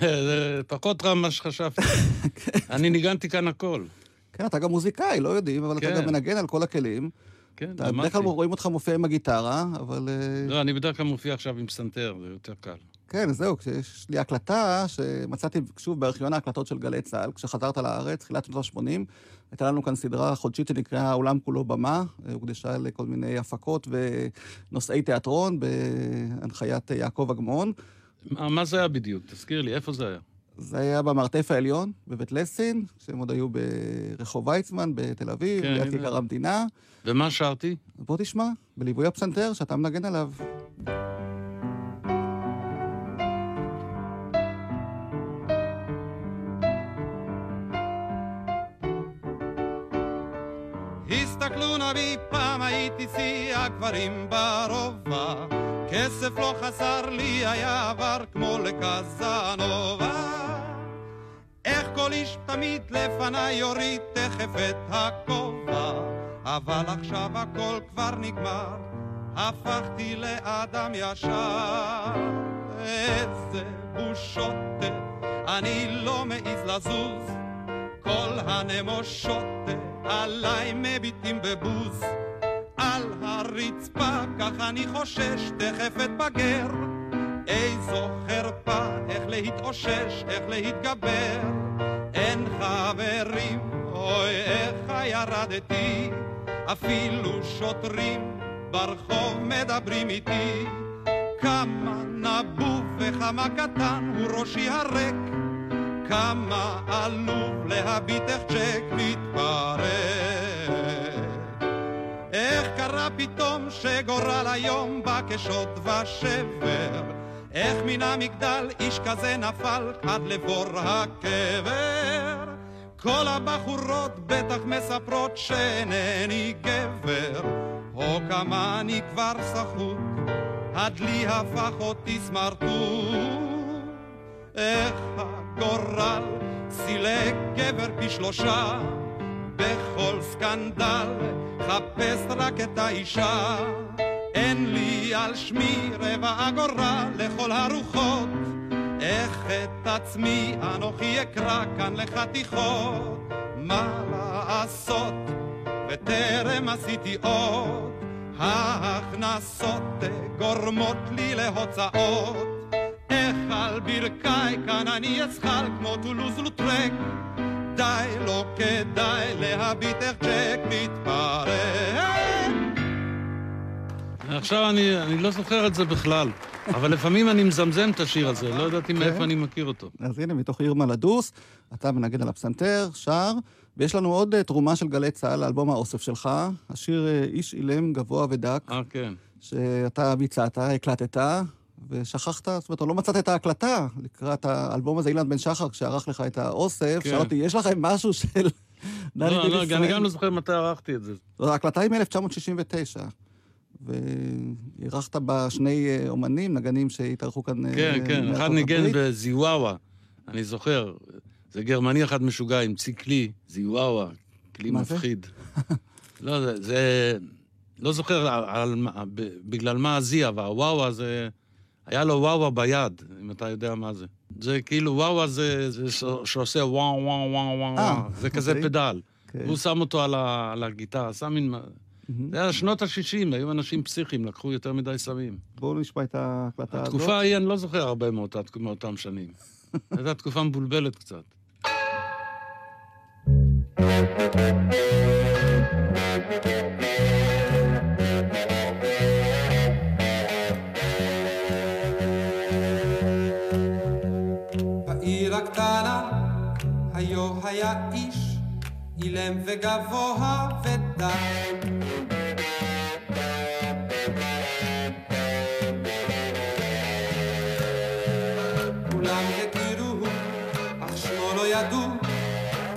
Speaker 4: זה פחות רע ממה שחשבתי. <laughs> אני ניגנתי כאן הכל.
Speaker 2: כן, אתה גם מוזיקאי, לא יודעים, אבל אתה
Speaker 4: כן.
Speaker 2: גם מנגן על כל הכלים.
Speaker 4: כן, למדתי.
Speaker 2: בדרך כלל רואים אותך מופיע עם הגיטרה, אבל... אה,
Speaker 4: לא, אני בדרך כלל מופיע עכשיו עם פסנתר, זה יותר קל.
Speaker 2: כן, זהו, כשיש לי הקלטה שמצאתי שוב בארכיון ההקלטות של גלי צה"ל, כשחזרת לארץ, תחילת שנות ה-80, הייתה לנו כאן סדרה חודשית שנקראה העולם כולו במה, הוקדשה לכל מיני הפקות ונושאי תיאטרון בהנחיית יעקב אגמון.
Speaker 4: מה מה זה היה בדיוק? תזכיר לי, איפה זה היה?
Speaker 2: זה היה במרתף העליון, בבית לסין, שהם עוד היו ברחוב ויצמן בתל אביב,
Speaker 4: כן,
Speaker 2: ליד כיכר. המדינה.
Speaker 4: ומה שרתי?
Speaker 2: בוא תשמע, בליווי הפסנתר שאתה מנגן עליו.
Speaker 8: הסתכלו נא בי, פעם הייתי שיא הגברים ברובע. כסף לא חסר לי, היה עבר כמו לקזנובה. איך כל איש תמיד לפניי יוריד תכף את הכובע. אבל עכשיו הכל כבר נגמר, הפכתי לאדם ישר. איזה בושות, אני לא מעז לזוז. כל הנמושות עליי מביטים בבוז. על הרצפה, כך אני חושש, תכף אתבגר. איזו חרפה, איך להתאושש, איך להתגבר. אין חברים, אוי איך ירדתי, אפילו שוטרים ברחוב מדברים איתי. כמה נבוב וכמה קטן הוא ראשי הריק, כמה עלוב להביט איך צ'ק מתפרק. איך קרה פתאום שגורל היום בא כשוד ושבר? איך מן המגדל איש כזה נפל עד לבור הקבר? כל הבחורות בטח מספרות שאינני גבר, או כמה אני כבר סחוט, הדלי הפך אותי סמרטוט. איך הגורל סילק גבר פי שלושה, בכל סקנדל חפש רק את האישה.
Speaker 3: תן לי על שמי רבע אגורה לכל הרוחות. איך את עצמי אנוכי אקרא כאן לחתיכות. מה לעשות? וטרם עשיתי עוד. ההכנסות גורמות לי להוצאות. איך על ברכיי כאן אני אזחל כמו טולוז לוטרק. די, לא כדאי להביט איך צ'ק מתפרק.
Speaker 4: עכשיו אני, אני לא זוכר את זה בכלל, אבל לפעמים אני מזמזם את השיר הזה, לא ידעתי מאיפה אני מכיר אותו.
Speaker 2: אז הנה, מתוך עיר מלדוס, אתה מנגן על הפסנתר, שר, ויש לנו עוד אה, תרומה של גלי צה"ל לאלבום האוסף שלך, השיר אה, איש אילם גבוה ודק,
Speaker 4: אה, כן.
Speaker 2: שאתה ביצעת, הקלטת, ושכחת, זאת אומרת, לא מצאת את ההקלטה לקראת האלבום הזה, אילן בן שחר, כשערך לך את האוסף,
Speaker 4: כן.
Speaker 2: שאל אותי, יש לכם משהו של דני
Speaker 4: לא, לא? אני גם לא זוכר מתי ערכתי את זה.
Speaker 2: ההקלטה היא מ-1969, ואירחת בה שני אה, אומנים, נגנים שהתארחו כאן אה,
Speaker 4: כן, כן, אחד ניגן. בזיוואווה, אני זוכר. זה גרמני אחד משוגע עם צי כלי, זיוואווה, כלי? מפחיד. לא, זה-. לא זוכר על, על, בגלל מה הזי, אבל הוואווה זה... היה לו וואווה ביד, אם אתה יודע מה זה. זה כאילו, וואווה זה, זה שעושה וואו וואו וואו וואו,
Speaker 2: אה,
Speaker 4: וואו. זה כזה
Speaker 2: אוקיי.
Speaker 4: פדל.
Speaker 2: כן.
Speaker 4: והוא שם אותו על, ה, על הגיטרה, שם מין... זה היה שנות ה-60, היו אנשים פסיכיים, לקחו יותר מדי סמים.
Speaker 2: בואו נשמע את ההקלטה הזאת.
Speaker 4: התקופה ההיא, אני לא זוכר הרבה מאותה, מאותם שנים. <laughs> הייתה תקופה מבולבלת קצת.
Speaker 3: בעיר היה איש אילם וגבוה ודק. כולם הכירו אך שמו לא ידעו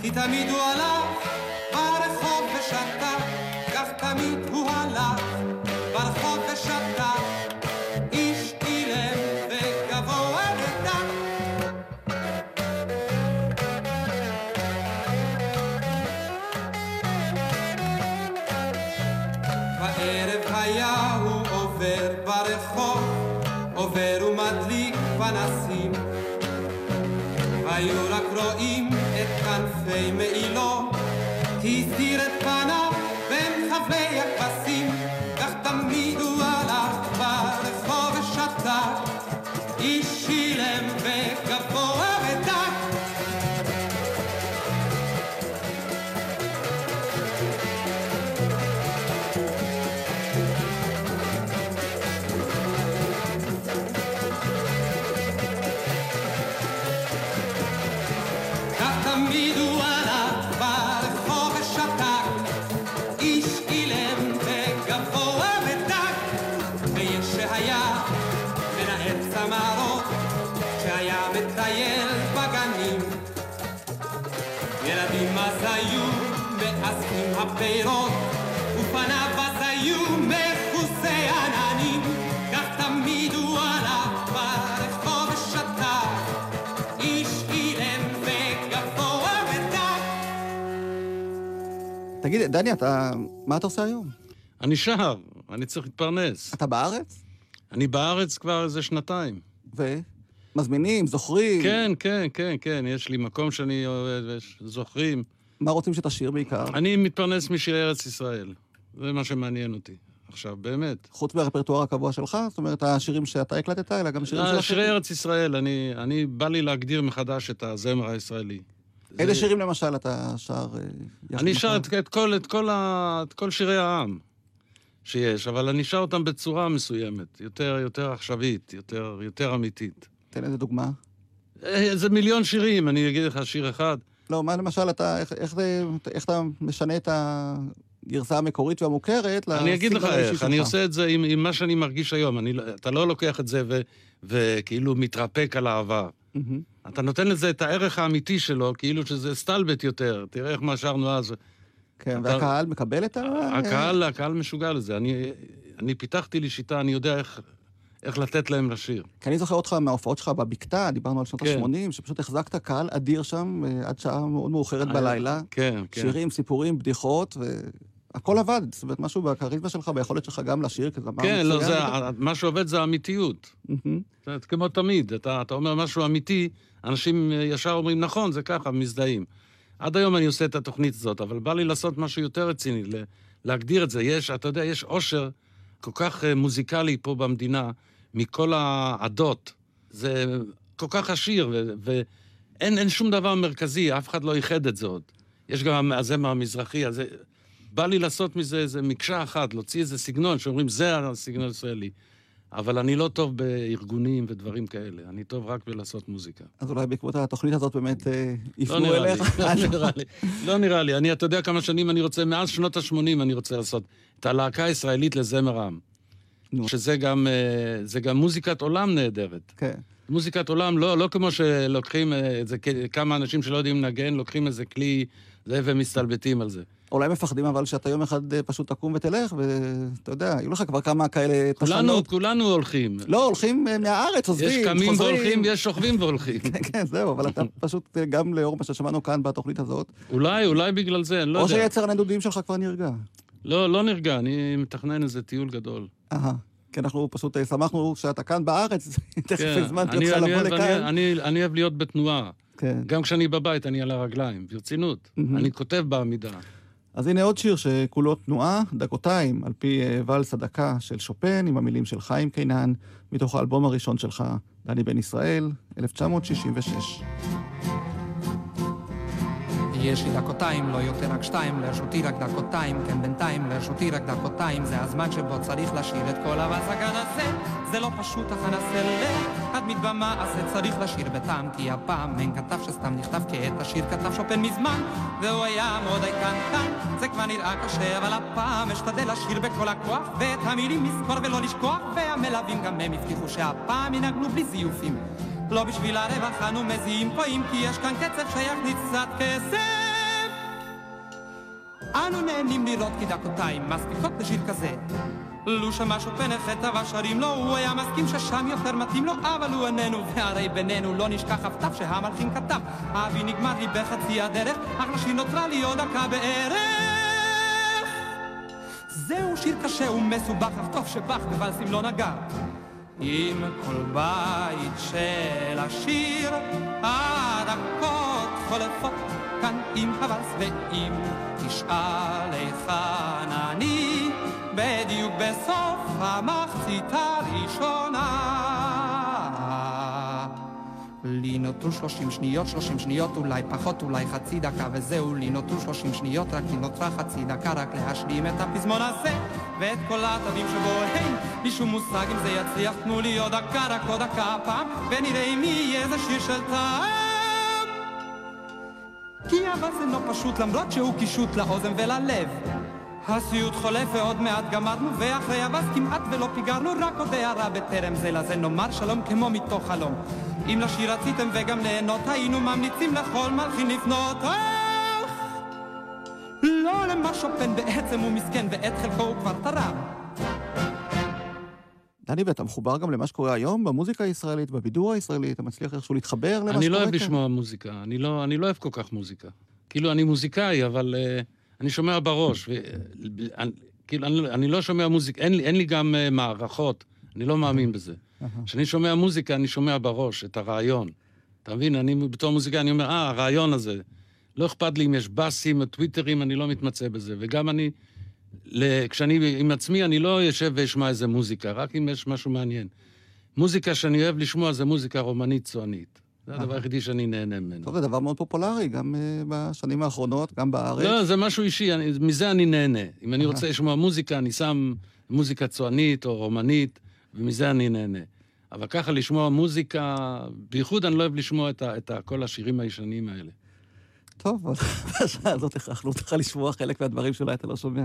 Speaker 3: כי תמיד הוא הלך פנסים. והיו רק רואים את כנפי מעילו, הסתיר את פניו בין חבלי הכבשים.
Speaker 2: דני, אתה... מה אתה עושה היום?
Speaker 4: אני שר, אני צריך להתפרנס.
Speaker 2: אתה בארץ?
Speaker 4: אני בארץ כבר איזה שנתיים.
Speaker 2: ו? מזמינים, זוכרים?
Speaker 4: כן, כן, כן, כן, יש לי מקום שאני עובד, זוכרים.
Speaker 2: מה רוצים שתשאיר בעיקר?
Speaker 4: אני מתפרנס משירי ארץ ישראל. זה מה שמעניין אותי. עכשיו, באמת.
Speaker 2: חוץ מהרפרטואר הקבוע שלך? זאת אומרת, השירים שאתה הקלטת, אלא גם שירים של
Speaker 4: אה, שירי? ארץ ישראל, אני, אני, בא לי להגדיר מחדש את הזמר הישראלי.
Speaker 2: איזה
Speaker 4: זה-
Speaker 2: שירים למשל אתה שר? אה,
Speaker 4: אני שר? את, את, כל, את, כל ה, את כל שירי העם שיש, אבל אני שר אותם בצורה מסוימת, יותר, יותר עכשווית, יותר, יותר אמיתית.
Speaker 2: תן איזה דוגמה.
Speaker 4: אה, זה מיליון שירים, אני אגיד לך שיר אחד.
Speaker 2: לא, מה למשל אתה, איך, איך, זה, איך אתה משנה את הגרסה המקורית והמוכרת
Speaker 4: אני אגיד לך איך, אני
Speaker 2: שלך?
Speaker 4: עושה את זה עם, עם מה שאני מרגיש היום. אני, לא- אתה לא לוקח את זה ו, וכאילו מתרפק על העבר.
Speaker 2: מהמם.
Speaker 4: אתה נותן לזה את הערך האמיתי שלו, כאילו שזה סטלבט יותר. תראה איך מה שרנו אז.
Speaker 2: כן,
Speaker 4: אתה-
Speaker 2: והקהל מקבל את ה...
Speaker 4: הקהל, הקהל משוגע לזה. אני, אני פיתחתי לי שיטה, אני יודע איך, איך לתת להם לשיר.
Speaker 2: כי אני זוכר אותך מההופעות שלך בבקתה, דיברנו על שנות
Speaker 4: כן.
Speaker 2: ה-80, שפשוט החזקת קהל אדיר שם אה, עד שעה מאוד מאוחרת בלילה.
Speaker 4: כן, כן.
Speaker 2: שירים, סיפורים, בדיחות, הכל עבד. זאת אומרת, משהו בכריזמה שלך, ביכולת שלך גם לשיר כזמר
Speaker 4: כן, לא. זה, מה שעובד זה האמיתיות. כמו תמיד, אתה, אתה אומר משהו אמיתי, אנשים אה, ישר אומרים, נכון, זה ככה, מזדהים. עד היום אני עושה את התוכנית הזאת, אבל בא לי לעשות משהו יותר רציני, להגדיר את זה. יש, אתה יודע, יש עושר כל כך אה, מוזיקלי פה במדינה, מכל העדות. זה כל כך עשיר, ואין אין שום דבר מרכזי, אף אחד לא איחד את זה עוד. יש גם הזמר המזרחי, אז זה- בא לי לעשות מזה איזה מקשה אחת, להוציא איזה סגנון, שאומרים, זה הסגנון הישראלי. אבל אני לא טוב בארגונים ודברים כאלה, אני טוב רק בלעשות מוזיקה.
Speaker 2: אז אולי בעקבות התוכנית הזאת באמת אה,
Speaker 4: לא
Speaker 2: יפנו אליך.
Speaker 4: לא נראה לי. לא נראה לי. אני, אתה יודע כמה שנים אני רוצה, מאז שנות ה-80 אני רוצה לעשות את הלהקה הישראלית לזמר עם. שזה גם, אה, זה גם מוזיקת עולם נהדרת.
Speaker 2: כן.
Speaker 4: מוזיקת עולם, לא, לא כמו שלוקחים אה, איזה כמה אנשים שלא יודעים לנגן, לוקחים איזה כלי, זה, ומסתלבטים על זה.
Speaker 2: אולי מפחדים אבל שאתה יום אחד אה, פשוט תקום ותלך, ואתה יודע, היו לך כבר כמה כאלה
Speaker 4: כולנו,
Speaker 2: תחנות.
Speaker 4: כולנו הולכים.
Speaker 2: לא, הולכים אה, מהארץ, עוזבים,
Speaker 4: יש קמים
Speaker 2: חוזרים.
Speaker 4: והולכים ויש שוכבים והולכים.
Speaker 2: כן, <laughs> כן, זהו, אבל אתה פשוט, אה, גם לאור מה ששמענו כאן בתוכנית הזאת,
Speaker 4: אולי, אולי בגלל זה, אני לא
Speaker 2: או
Speaker 4: יודע.
Speaker 2: שיצר הנדודים שלך כבר נרגע.
Speaker 4: לא, לא נרגע, אני מתכנן איזה טיול גדול.
Speaker 2: אהה. כי אנחנו פשוט שמחנו שאתה כאן בארץ, <laughs> תכף
Speaker 4: כן,
Speaker 2: הזמנתי אותך לבוא לכאן.
Speaker 4: אני- אוהב להיות בתנועה.
Speaker 2: כן.
Speaker 4: גם כשאני בבית, אני על הרגליים, ברצינות. אני כותב בעמידה.
Speaker 2: אז הנה עוד שיר שכולו תנועה, דקותיים, על פי אה, ואלס הדקה של שופן, עם המילים של חיים קינן, מתוך האלבום הראשון שלך, דני בן ישראל, 1966.
Speaker 3: יש לי דקותיים, לא יותר רק שתיים, לרשותי רק דקותיים, כן בינתיים, לרשותי רק דקותיים, זה הזמן שבו צריך לשיר את כל הבזגן הזה, זה לא פשוט, אך אנסה להדמיד במעשה, צריך לשיר בטעם, כי הפעם אין כתב שסתם נכתב כעת, השיר כתב שופן מזמן, והוא היה מאוד קנטן, זה כבר נראה קשה, אבל הפעם אשתדל לשיר בכל הכוח, ואת המילים לזכור ולא לשכוח, והמלווים גם הם הבטיחו שהפעם ינגנו בלי זיופים. לא בשביל הרווח אנו מזיעים פועים, כי יש כאן קצב שיכניס קצת כסף. אנו נהנים לראות כי דקותיים מספיקות בשיר כזה. לו שמע שופן החטא ושרים לו, הוא היה מסכים ששם יותר מתאים לו, אבל הוא איננו, והרי בינינו לא נשכח אף תו שהמלחין כתב. אבי נגמר לי בחצי הדרך, אך לשיר נותרה לי עוד דקה בערך. זהו שיר קשה ומסובך, אך טוב שבך בוואלסים לא נגע. עם כל בית של השיר, הדקות חולפות כאן עם הוואלס, ואם תשאל אני, בדיוק בסוף המחצית הראשונה. לי נותרו שלושים שניות, שלושים שניות, אולי פחות, אולי חצי דקה, וזהו, לי נותרו שלושים שניות, רק לי נותרה חצי דקה, רק להשלים את הפזמון הזה, ואת כל התווים שבו אין לי שום מושג אם זה יצליח, תנו לי עוד דקה, רק עוד דקה הפעם, ונראה אם יהיה איזה שיר של טעם. כי אבל זה לא פשוט, למרות שהוא קישוט לאוזן וללב. הסיוט חולף ועוד מעט גמרנו, ואחרי הבאז כמעט ולא פיגרנו, רק עוד הערה בטרם זה לזה נאמר שלום כמו מתוך חלום. אם לשיר רציתם וגם ליהנות, היינו ממליצים לכל מלחין לפנות. אך, לא למה שופן בעצם הוא מסכן, ואת חלקו הוא כבר תרם.
Speaker 2: דני, ואתה מחובר גם למה שקורה היום במוזיקה הישראלית, בבידור הישראלי, אתה מצליח איכשהו להתחבר למה שקורה כאן?
Speaker 4: אני לא אוהב לשמוע מוזיקה, אני לא, אני לא אוהב כל כך מוזיקה. כאילו, אני מוזיקאי, אבל uh, אני שומע בראש. כאילו, אני, אני לא שומע מוזיקה, אין לי, אין לי גם uh, מערכות, אני לא מאמין בזה. כשאני שומע מוזיקה, אני שומע בראש את הרעיון. אתה מבין? אני בתור מוזיקאי, אני אומר, אה, הרעיון הזה. לא אכפת לי אם יש באסים או טוויטרים, אני לא מתמצא בזה. וגם אני, ל, כשאני עם עצמי, אני לא יושב ואשמע איזה מוזיקה, רק אם יש משהו מעניין. מוזיקה שאני אוהב לשמוע זה מוזיקה רומנית צוענית. זה הדבר היחידי שאני נהנה ממנו.
Speaker 2: טוב, זה דבר מאוד פופולרי, גם uh, בשנים האחרונות, גם בארץ.
Speaker 4: לא, זה משהו אישי, אני, מזה אני נהנה. אם אני
Speaker 2: אהה.
Speaker 4: רוצה לשמוע מוזיקה, אני שם מוזיקה צוענית או רומנית, ומזה אני נהנה. אבל ככה לשמוע מוזיקה, בייחוד אני לא אוהב לשמוע את, ה, את ה, כל השירים הישנים האלה.
Speaker 2: טוב, אבל בשעה הזאת הכרחנו אותך לשמוע חלק מהדברים שאולי אתה לא שומע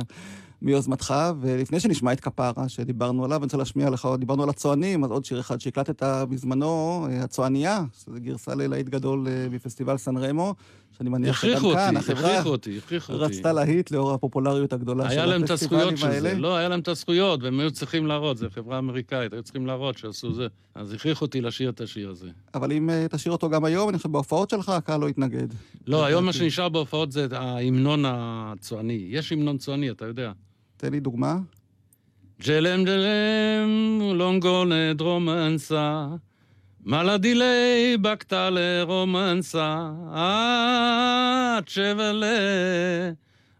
Speaker 2: מיוזמתך. ולפני שנשמע את כפרה, שדיברנו עליו, אני רוצה להשמיע לך, דיברנו על הצוענים, אז עוד שיר אחד שהקלטת בזמנו, אה, הצוענייה, שזו גרסה ללהיט גדול אה, בפסטיבל סן רמו,
Speaker 3: שאני מניח שגם
Speaker 4: הכריחו
Speaker 3: כאן,
Speaker 4: אותי,
Speaker 3: החברה
Speaker 4: אותי, אותי.
Speaker 3: רצתה להיט לאור הפופולריות הגדולה של
Speaker 4: היה להם את
Speaker 3: הפסטיבלים
Speaker 4: הזכויות של
Speaker 3: האלה.
Speaker 4: זה. לא, היה להם את הזכויות, והם היו צריכים להראות, זו חברה אמריקאית, היו צריכים להראות שעשו זה. אז הכריחו אותי לשיר את השיר הזה.
Speaker 3: אבל אם אה, תשאיר אותו גם היום, אני חושב בהופעות שלך, הקהל לא יתנגד.
Speaker 4: לא, היום מה שנשאר בהופעות זה ההמנון הצועני. יש המנון צועני, אתה יודע.
Speaker 3: תן לי דוגמה.
Speaker 4: ג'לם ג'לם, לונגונה דרומנסה, מלדילי בקטלה רומנסה, את שבלה,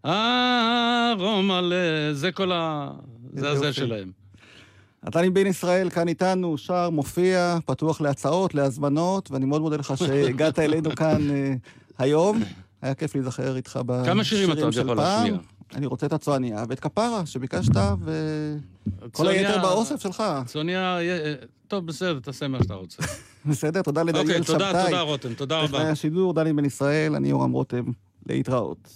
Speaker 4: אה רומלה, זה כל ה... זה הזה. שלהם.
Speaker 3: נתני בן ישראל כאן איתנו, שר, מופיע, פתוח להצעות, להזמנות, ואני מאוד מודה לך שהגעת אלינו כאן אה, היום. היה כיף להיזכר איתך בשירים
Speaker 4: כמה שירים אתה עוד
Speaker 3: של
Speaker 4: יכול
Speaker 3: פעם.
Speaker 4: להשמיע?
Speaker 3: אני רוצה את הצועניה ואת כפרה שביקשת, וכל היתר באוסף שלך.
Speaker 4: צוניה, אה, טוב, בסדר, תעשה מה שאתה רוצה. <laughs>
Speaker 3: בסדר? תודה לדניאל שבתאי.
Speaker 4: אוקיי, תודה, תודה, רותם, תודה רבה.
Speaker 3: טכנאי השידור, דני בן ישראל, אני יורם רותם. להתראות.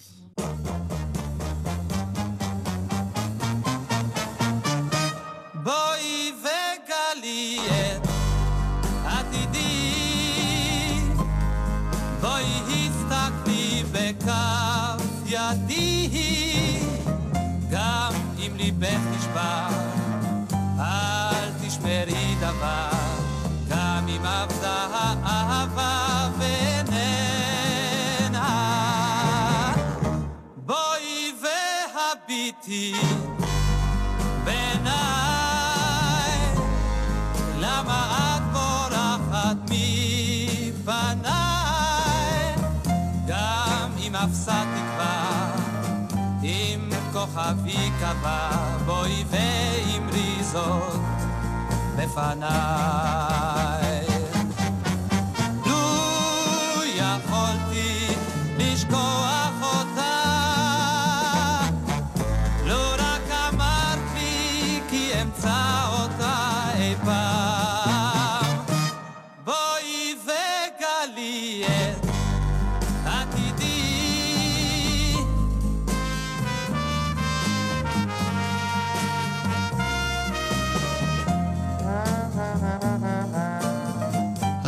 Speaker 2: כוכבי קבע, בואי ואמרי זאת בפניי.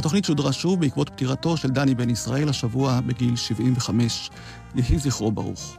Speaker 3: התוכנית שודרה שוב בעקבות פטירתו של דני בן ישראל השבוע בגיל 75. יהי זכרו ברוך.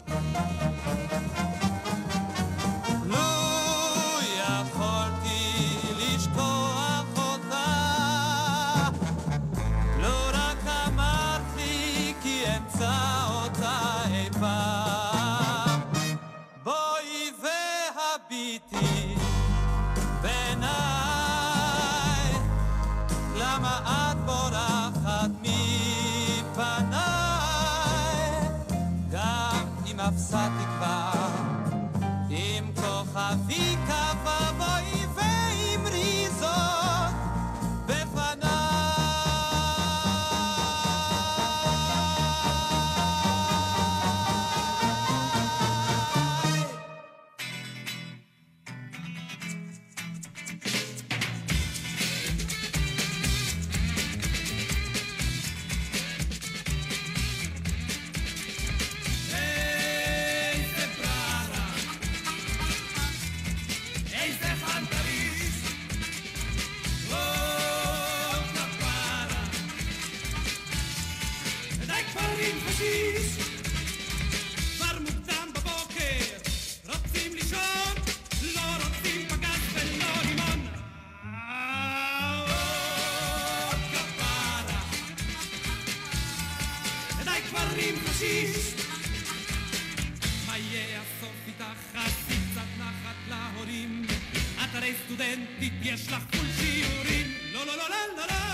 Speaker 2: עם פשיס, מה יהיה הסוף איתך? חצי קצת נחת להורים. את הרי סטודנטית, יש לך פול שיעורים. לא, לא, לא, לא, לא,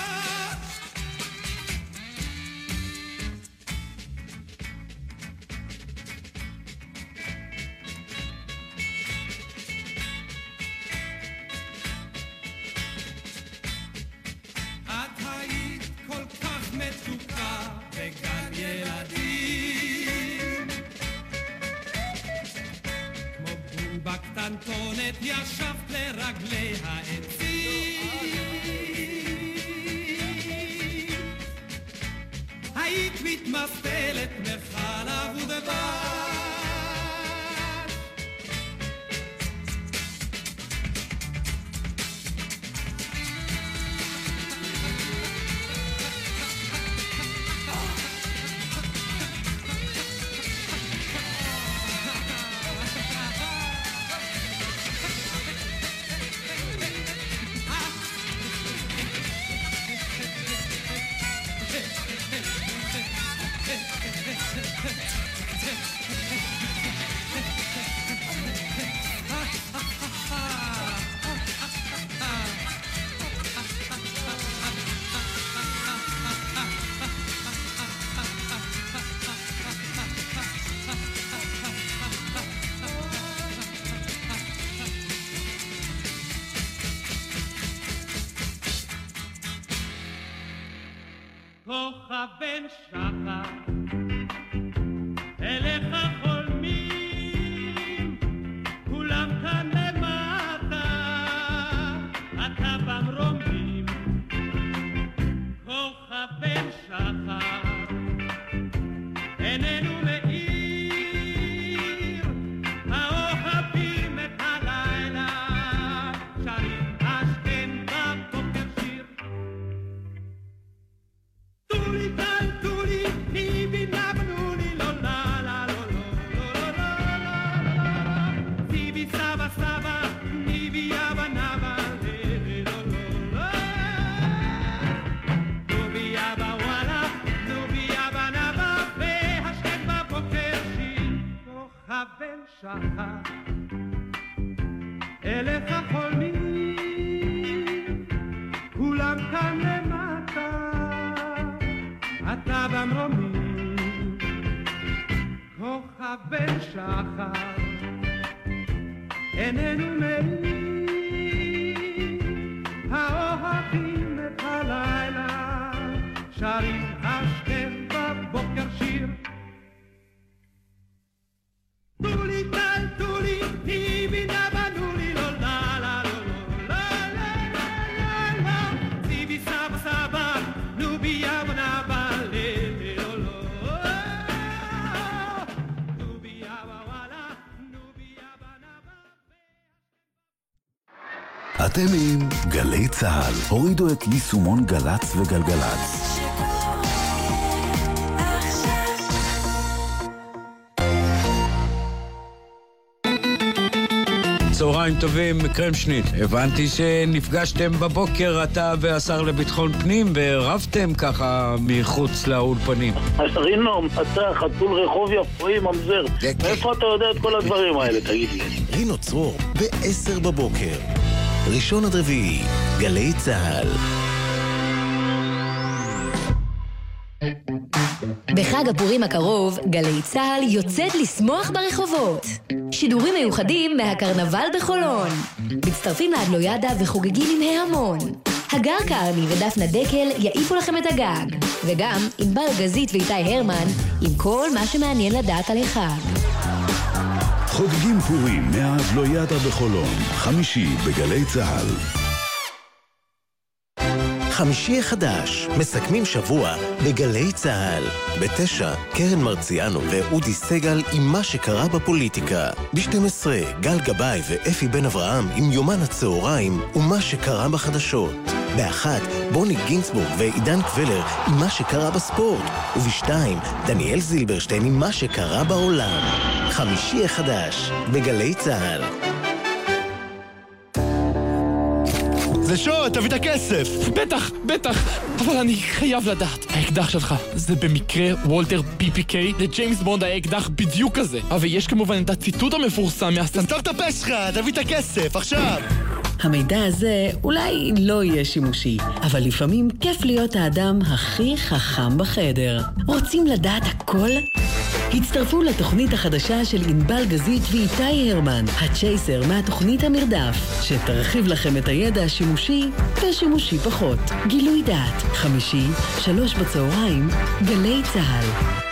Speaker 9: אתם עם גלי צה"ל. הורידו את יישומון גל"צ וגלגלצ.
Speaker 10: צהריים טובים, קרמשניט. הבנתי שנפגשתם בבוקר, אתה והשר לביטחון פנים, ורבתם ככה מחוץ לאולפנים.
Speaker 11: רינו, אתה חתול רחוב יפואי ממזר. מאיפה אתה יודע את כל הדברים האלה, תגיד לי?
Speaker 12: רינו צרור, ב-10 בבוקר. ראשון עד רביעי, גלי צה"ל.
Speaker 13: בחג הפורים הקרוב, גלי צה"ל יוצאת לשמוח ברחובות. שידורים מיוחדים מהקרנבל בחולון. מצטרפים לאדלוידה וחוגגים עם ההמון. הגר קרני ודפנה דקל יעיפו לכם את הגג. וגם ענבל גזית ואיתי הרמן עם כל מה שמעניין לדעת על החג.
Speaker 9: חוגגים פורים מהאדלוידה בחולון. חמישי בגלי צה"ל.
Speaker 12: חמישי החדש, מסכמים שבוע בגלי צה"ל. בתשע, קרן מרציאנו ואודי סגל עם מה שקרה בפוליטיקה. ב-12, גל גבאי ואפי בן אברהם עם יומן הצהריים ומה שקרה בחדשות. באחת, בוני גינצבורג ועידן קבלר עם מה שקרה בספורט. ובשתיים, דניאל זילברשטיין עם מה שקרה בעולם. חמישי החדש, בגלי צה"ל.
Speaker 14: זה שוד, תביא את הכסף!
Speaker 15: בטח, בטח, אבל אני חייב לדעת. האקדח שלך, זה במקרה וולטר PPK? לג'יימס בונד היה אקדח בדיוק כזה. אבל יש כמובן את הציטוט המפורסם מהסטנט...
Speaker 14: סתום את הפה שלך, תביא את הכסף, עכשיו!
Speaker 1: המידע הזה אולי לא יהיה שימושי, אבל לפעמים כיף להיות האדם הכי חכם בחדר. רוצים לדעת הכל? הצטרפו לתוכנית החדשה של ענבל גזית ואיתי הרמן, הצ'ייסר מהתוכנית המרדף, שתרחיב לכם את הידע השימושי ושימושי פחות. גילוי דעת, חמישי, שלוש בצהריים, גלי צה"ל.